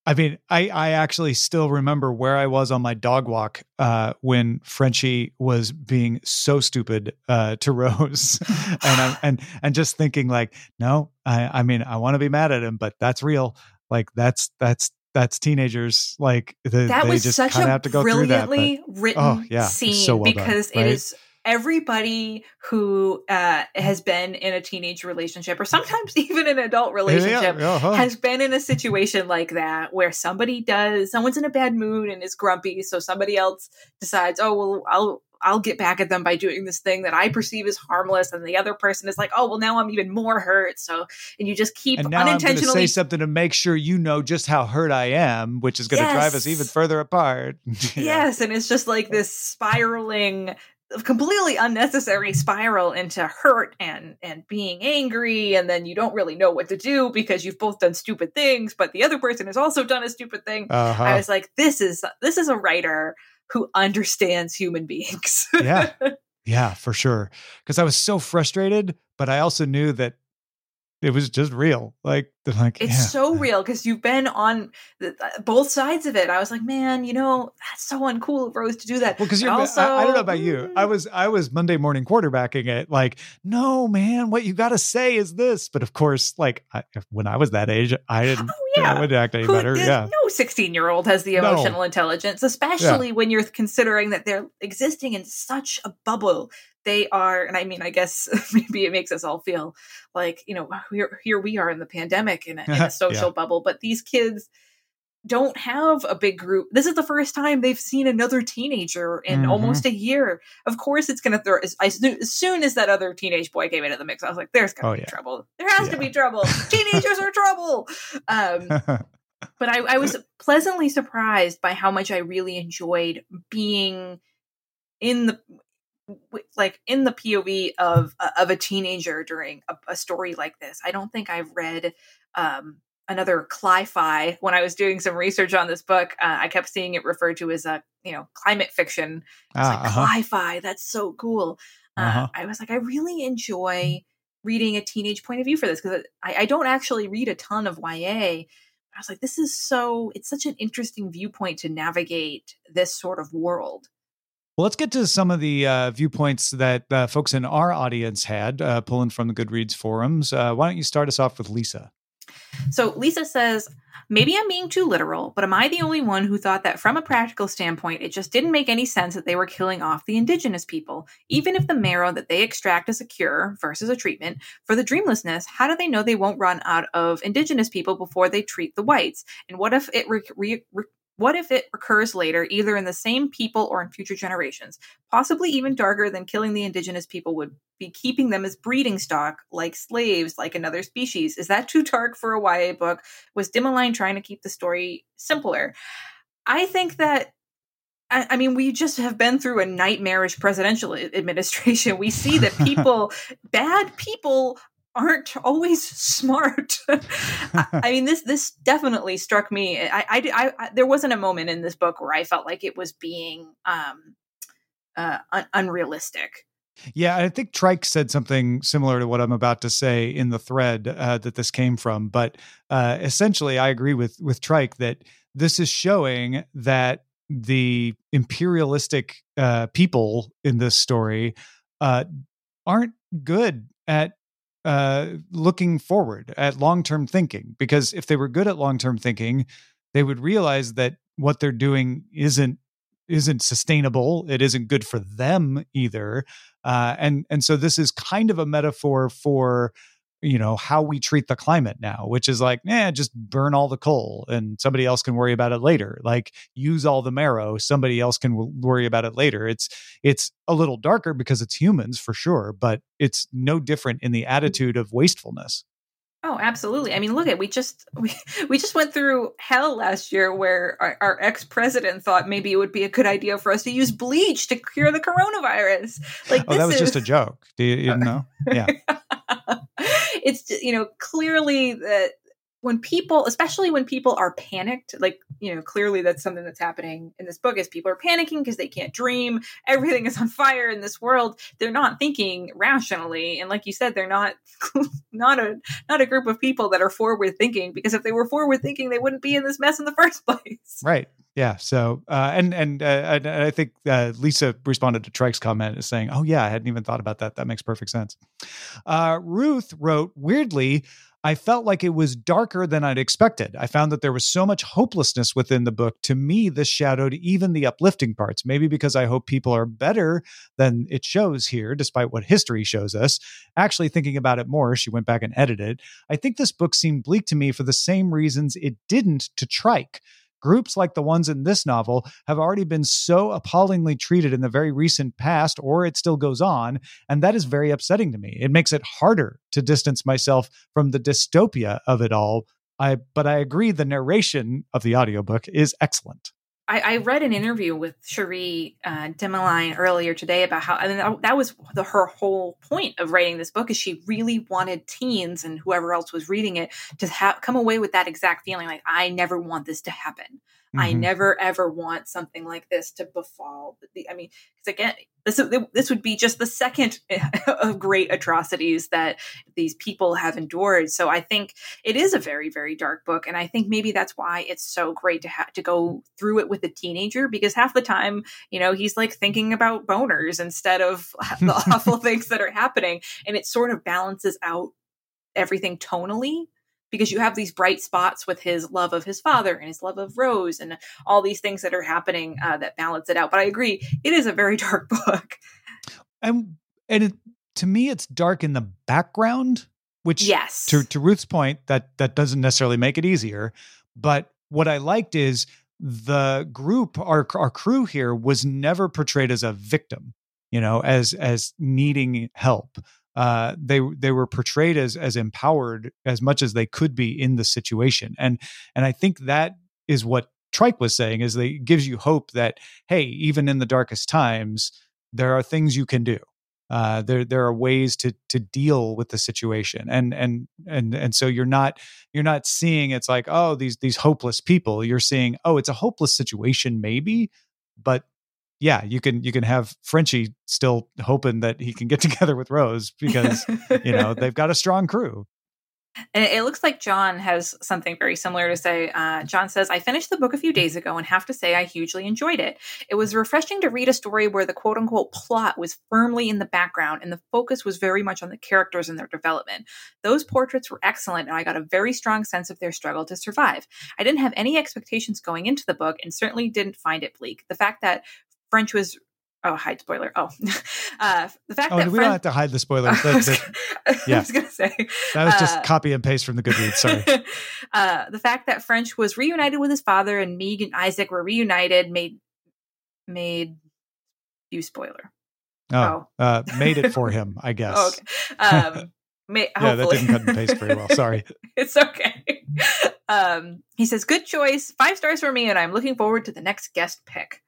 I mean, I I actually still remember where I was on my dog walk uh, when Frenchie was being so stupid uh, to Rose, and I'm, and and just thinking like, no, I I mean, I want to be mad at him, but that's real. Like that's that's that's teenagers. Like the, that was just such a have to go brilliantly that, but, written oh, yeah, scene so well because done, right? it is everybody who uh, has been in a teenage relationship or sometimes even an adult relationship yeah, uh-huh. has been in a situation like that where somebody does someone's in a bad mood and is grumpy so somebody else decides oh well i'll I'll get back at them by doing this thing that I perceive as harmless, and the other person is like, "Oh, well, now I'm even more hurt." So, and you just keep and now unintentionally I'm say something to make sure you know just how hurt I am, which is going to yes. drive us even further apart. yes, and it's just like this spiraling completely unnecessary spiral into hurt and and being angry and then you don't really know what to do because you've both done stupid things but the other person has also done a stupid thing uh-huh. i was like this is this is a writer who understands human beings. Yeah. Yeah for sure. Because i was so frustrated but i also knew that it was just real. Like, like it's yeah. so real because you've been on the, uh, both sides of it. I was like, man, you know, that's so uncool of Rose to do that. Well, because you're, also, I, I, don't know about you. I mm. was, I was Monday morning quarterbacking it. Like, no, man, what you got to say is this. But of course, like I, when I was that age, I oh, didn't. Oh, yeah, I wouldn't act any Who, better. Yeah, no sixteen year old has the emotional no. intelligence, especially yeah. when you're considering that they're existing in such a bubble they are and i mean i guess maybe it makes us all feel like you know here, here we are in the pandemic in a, in a social yeah. bubble but these kids don't have a big group this is the first time they've seen another teenager in mm-hmm. almost a year of course it's going to throw as, as, soon as that other teenage boy came into the mix i was like there's going to oh, be yeah. trouble there has yeah. to be trouble teenagers are trouble um, but I, I was pleasantly surprised by how much i really enjoyed being in the like in the POV of of a teenager during a, a, story like this. I don't think I've read um, another cli-fi. When I was doing some research on this book, uh, I kept seeing it referred to as a you know climate fiction. Ah, like uh-huh. cli-fi. That's so cool. Uh, uh-huh. I was like, I really enjoy reading a teenage point of view for this because I, I don't actually read a ton of YA. I was like, this is so. It's such an interesting viewpoint to navigate this sort of world. Well, let's get to some of the uh, viewpoints that uh, folks in our audience had, uh, pulling from the Goodreads forums. Uh, why don't you start us off with Lisa? So, Lisa says, Maybe I'm being too literal, but am I the only one who thought that from a practical standpoint, it just didn't make any sense that they were killing off the indigenous people? Even if the marrow that they extract is a cure versus a treatment for the dreamlessness, how do they know they won't run out of indigenous people before they treat the whites? And what if it re- re- what if it recurs later, either in the same people or in future generations? Possibly even darker than killing the indigenous people would be keeping them as breeding stock, like slaves, like another species. Is that too dark for a YA book? Was Dimaline trying to keep the story simpler? I think that I, I mean, we just have been through a nightmarish presidential administration. We see that people, bad people, aren't always smart. I mean, this this definitely struck me. I, I, I, there wasn't a moment in this book where I felt like it was being um, uh, un- unrealistic. Yeah, I think Trike said something similar to what I'm about to say in the thread uh, that this came from. But uh, essentially, I agree with with Trike that this is showing that the imperialistic uh, people in this story uh, aren't good at uh, looking forward at long term thinking. Because if they were good at long term thinking, they would realize that what they're doing isn't isn't sustainable. It isn't good for them either. Uh, and and so this is kind of a metaphor for you know how we treat the climate now which is like eh just burn all the coal and somebody else can worry about it later like use all the marrow somebody else can w- worry about it later it's it's a little darker because it's humans for sure but it's no different in the attitude of wastefulness Oh, absolutely. I mean, look at we just we we just went through hell last year where our, our ex president thought maybe it would be a good idea for us to use bleach to cure the coronavirus. Like, oh, that was is... just a joke. Do you, you know? Yeah. it's you know clearly that when people especially when people are panicked like you know clearly that's something that's happening in this book is people are panicking because they can't dream everything is on fire in this world. They're not thinking rationally and like you said they're not not a not a group of people that are forward thinking because if they were forward thinking they wouldn't be in this mess in the first place. Right yeah. So, uh, and and, uh, and I think uh, Lisa responded to Trike's comment as saying, "Oh yeah, I hadn't even thought about that. That makes perfect sense." Uh, Ruth wrote, "Weirdly, I felt like it was darker than I'd expected. I found that there was so much hopelessness within the book. To me, this shadowed even the uplifting parts, maybe because I hope people are better than it shows here, despite what history shows us. Actually, thinking about it more, she went back and edited. I think this book seemed bleak to me for the same reasons it didn't to Trike. Groups like the ones in this novel have already been so appallingly treated in the very recent past, or it still goes on. And that is very upsetting to me. It makes it harder to distance myself from the dystopia of it all. I, but I agree the narration of the audiobook is excellent. I, I, read an interview with Cherie uh, Dimaline earlier today about how I mean that, that was the, her whole point of writing this book is she really wanted teens and whoever else was reading it to have come away with that exact feeling like I never want this to happen. Mm-hmm. I never ever want something like this to befall. The, I mean, because again, this this would be just the second of great atrocities that these people have endured. So I think it is a very very dark book, and I think maybe that's why it's so great to have to go through it with a teenager because half the time, you know, he's like thinking about boners instead of the awful things that are happening, and it sort of balances out everything tonally because you have these bright spots with his love of his father and his love of Rose and all these things that are happening uh, that balance it out. But I agree, it is a very dark book. And and it, to me, it's dark in the background, which yes, to to Ruth's point, that that doesn't necessarily make it easier. But what I liked is the group, our our crew here, was never portrayed as a victim, you know, as as needing help uh, they they were portrayed as as empowered as much as they could be in the situation, and and I think that is what Trike was saying is it gives you hope that hey, even in the darkest times, there are things you can do. Uh, there there are ways to to deal with the situation, and and and and so you're not you're not seeing it's like oh these these hopeless people. You're seeing oh it's a hopeless situation maybe, but yeah, you can you can have Frenchie still hoping that he can get together with Rose because you know they've got a strong crew. And it looks like John has something very similar to say. Uh, John says, I finished the book a few days ago and have to say I hugely enjoyed it. It was refreshing to read a story where the quote unquote plot was firmly in the background and the focus was very much on the characters and their development. Those portraits were excellent and I got a very strong sense of their struggle to survive. I didn't have any expectations going into the book and certainly didn't find it bleak. The fact that French was oh hide spoiler. Oh uh, the fact oh, that we French, don't have to hide the spoilers that, that, yeah. I was gonna say that was just uh, copy and paste from the Goodreads sorry. uh, the fact that French was reunited with his father and Meg and Isaac were reunited made made you spoiler. Oh, oh. Uh, made it for him I guess. oh, okay. Um, may, yeah that didn't cut and paste very well sorry. It's okay. Um, he says good choice five stars for me and I'm looking forward to the next guest pick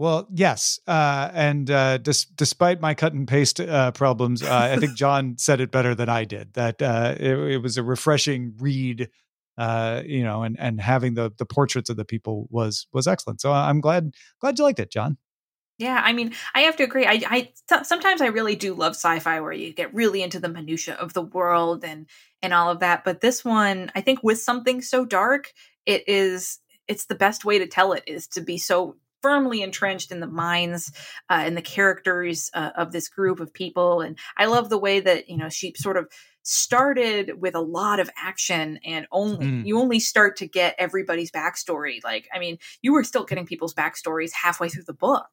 Well, yes, uh, and uh, dis- despite my cut and paste uh, problems, uh, I think John said it better than I did. That uh, it, it, was a refreshing read, uh, you know, and and having the the portraits of the people was was excellent. So I'm glad glad you liked it, John. Yeah, I mean, I have to agree. I, I sometimes I really do love sci-fi where you get really into the minutia of the world and and all of that. But this one, I think, with something so dark, it is it's the best way to tell it is to be so firmly entrenched in the minds uh, and the characters uh, of this group of people. And I love the way that, you know, she sort of started with a lot of action and only mm. you only start to get everybody's backstory like i mean you were still getting people's backstories halfway through the book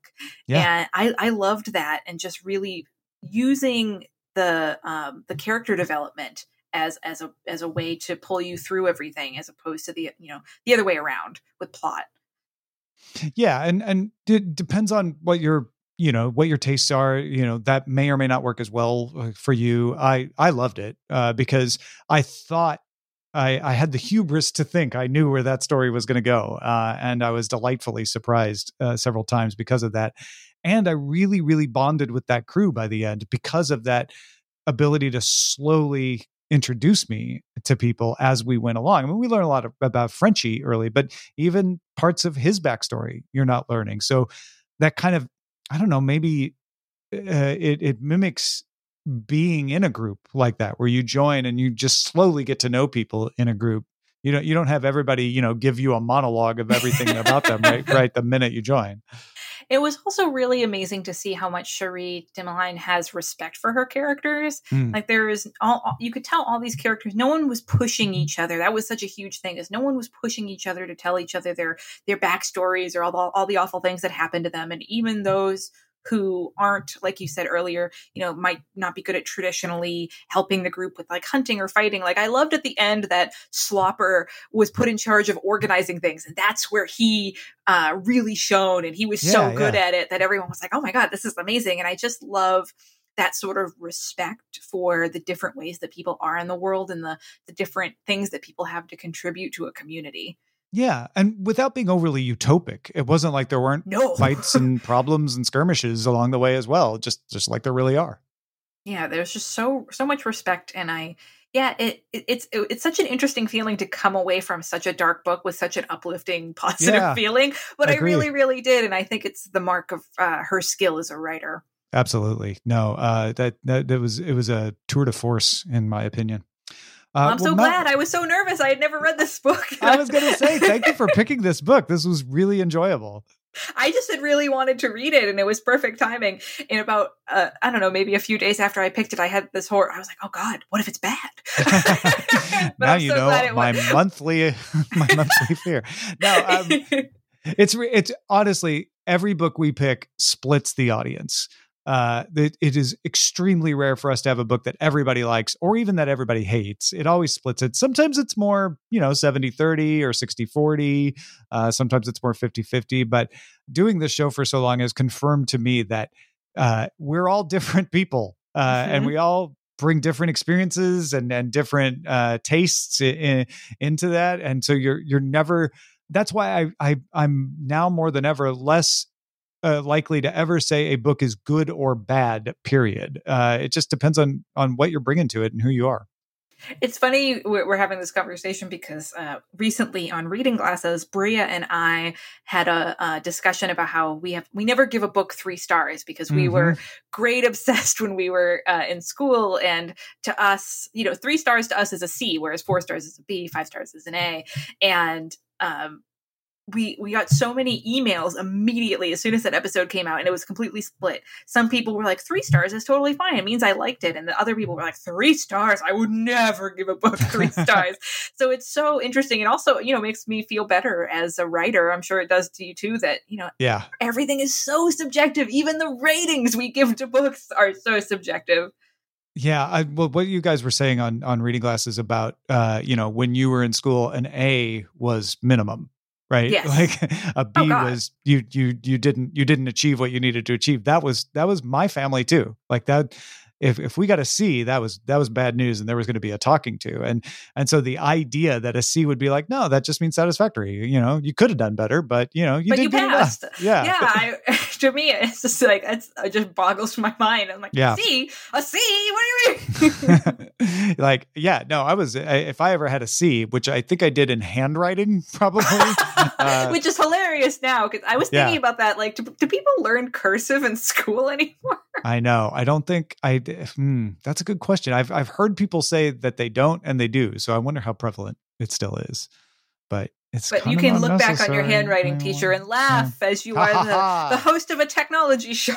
yeah. and i i loved that and just really using the um the character development as as a as a way to pull you through everything as opposed to the you know the other way around with plot yeah, and and it depends on what your you know what your tastes are. You know that may or may not work as well uh, for you. I I loved it uh, because I thought I, I, had the hubris to think I knew where that story was going to go, uh, and I was delightfully surprised uh, several times because of that. And I really, really bonded with that crew by the end because of that ability to slowly introduce me to people as we went along. I mean, we learned a lot of, about Frenchie early, but even parts of his backstory you're not learning. So that kind of, I don't know, maybe uh, it it mimics being in a group like that where you join and you just slowly get to know people in a group. You don't you don't have everybody you know give you a monologue of everything about them right right the minute you join. It was also really amazing to see how much Cherie Dimaline has respect for her characters. Mm. Like there is all you could tell all these characters. No one was pushing each other. That was such a huge thing. Is no one was pushing each other to tell each other their their backstories or all the, all the awful things that happened to them. And even those who aren't like you said earlier you know might not be good at traditionally helping the group with like hunting or fighting like i loved at the end that slopper was put in charge of organizing things and that's where he uh, really shone and he was yeah, so good yeah. at it that everyone was like oh my god this is amazing and i just love that sort of respect for the different ways that people are in the world and the the different things that people have to contribute to a community yeah, and without being overly utopic, it wasn't like there weren't no. fights and problems and skirmishes along the way as well. Just just like there really are. Yeah, there's just so so much respect, and I yeah, it, it it's it, it's such an interesting feeling to come away from such a dark book with such an uplifting, positive yeah, feeling. But I, I, really, really did, and I think it's the mark of uh, her skill as a writer. Absolutely, no, uh, that that that was it was a tour de force in my opinion. Uh, I'm well, so glad. I was so nervous. I had never read this book. I was going to say, thank you for picking this book. This was really enjoyable. I just had really wanted to read it, and it was perfect timing. In about, uh, I don't know, maybe a few days after I picked it, I had this horror. I was like, "Oh God, what if it's bad?" now I'm you so know my monthly, my monthly fear. Now, um, it's it's honestly every book we pick splits the audience uh, it, it is extremely rare for us to have a book that everybody likes or even that everybody hates. It always splits it. Sometimes it's more, you know, 70 30 or 60 40. Uh, sometimes it's more 50 50. But doing this show for so long has confirmed to me that uh, we're all different people uh, mm-hmm. and we all bring different experiences and, and different uh, tastes in, into that. And so you're, you're never, that's why I, I I'm now more than ever less uh, likely to ever say a book is good or bad. Period. Uh, it just depends on on what you're bringing to it and who you are. It's funny we're having this conversation because uh, recently on Reading Glasses, Bria and I had a, a, discussion about how we have we never give a book three stars because we mm-hmm. were great obsessed when we were uh, in school, and to us, you know, three stars to us is a C, whereas four stars is a B, five stars is an A, and um, we we got so many emails immediately as soon as that episode came out and it was completely split. Some people were like three stars is totally fine. It means i liked it. And the other people were like three stars? I would never give a book three stars. So it's so interesting. And also you know makes me feel better as a writer. I'm sure it does to you too that you know yeah. everything is so subjective. Even the ratings we give to books are so subjective. Yeah, I, well, what you guys were saying on on reading glasses about, uh, you know, when you were in school, an A was minimum, right yes. like a oh, B oh, oh, was you you you didn't you didn't achieve what you needed to achieve that was that was my family too like that if if we got a C, that was that was bad news, and there was going to be a talking to, and and so the idea that a C would be like, no, that just means satisfactory. You know, you could have done better, but you know, you but did you passed. enough. Yeah, yeah. I, to me, it's just like it's, it just boggles my mind. I'm like, Yeah. a C, a C. What do you mean? like yeah, no, I was I, if I ever had a C, which I think I did in handwriting, probably. uh, Which is hilarious now because I was Yeah. thinking about that. Like, do, do people learn cursive in school anymore? I know. I don't think I. Hmm, that's a good question. I've I've heard people say that they don't and they do. So I wonder how prevalent it still is. But it's. But you can look back on your handwriting teacher and laugh as you are the, the host of a technology show.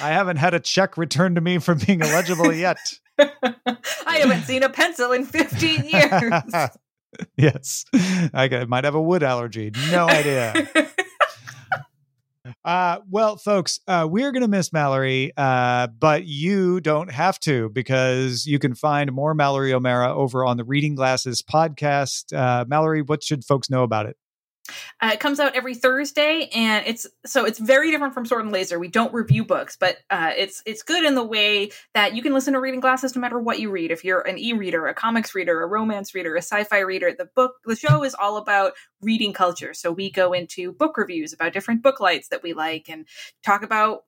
I haven't had a check returned to me for being illegible yet. I haven't seen a pencil in 15 years. yes, I might have a wood allergy. No idea. Uh, well, folks, uh, we're going to miss Mallory, uh, but you don't have to because you can find more Mallory O'Meara over on the Reading Glasses podcast. Uh, Mallory, what should folks know about it? Uh, it comes out every Thursday, and it's so it's very different from Sword and Laser. We don't review books, but uh, it's it's good in the way that you can listen to Reading Glasses no matter what you read. If you're an e-reader, a comics reader, a romance reader, a sci-fi reader, the book the show is all about reading culture. So we go into book reviews about different book lights that we like, and talk about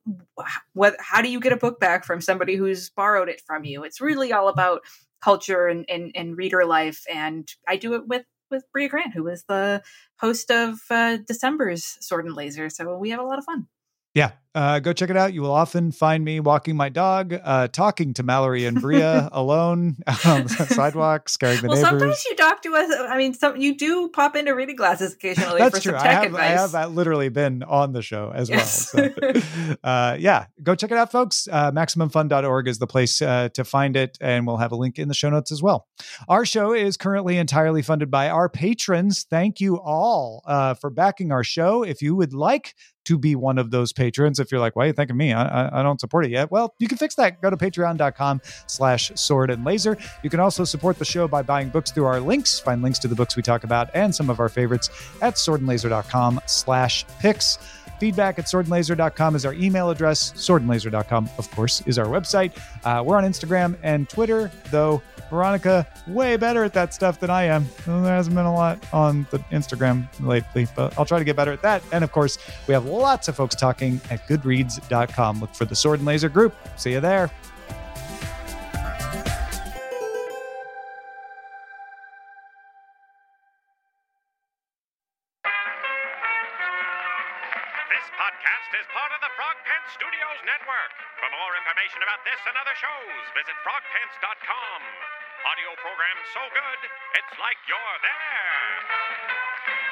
what how do you get a book back from somebody who's borrowed it from you. It's really all about culture and, and, and reader life, and I do it with with Bria Grant, who was the host of uh, December's Sword and Laser. So we have a lot of fun. Yeah, uh, go check it out. You will often find me walking my dog, uh, talking to Mallory and Bria alone on the sidewalk, scaring the well, neighbors. sometimes you talk to us. I mean, some you do pop into reading glasses occasionally That's for true. some I tech have, advice. I have uh, literally been on the show as Yes. well. So, uh, yeah, go check it out, folks. Uh, MaximumFun.org is the place uh, to find it, and we'll have a link in the show notes as well. Our show is currently entirely funded by our patrons. Thank you all uh, for backing our show. If you would like to be one of those patrons, if you're like, why are you thinking me? I, I, I don't support it yet. Well, you can fix that. Go to patreon.com slash sword and laser. You can also support the show by buying books through our links. Find links to the books we talk about and some of our favorites at swordandlaser.com slash picks. Feedback at swordandlaser.com is our email address. Swordandlaser.com, of course, is our website. Uh, we're on Instagram and Twitter, though Veronica way better at that stuff than I am. There hasn't been a lot on the Instagram lately, but I'll try to get better at that. And of course, we have lots of folks talking at goodreads.com. Look for the Sword and Laser group. See you there. Other shows, visit frogpants.com. Audio program so good, it's like you're there.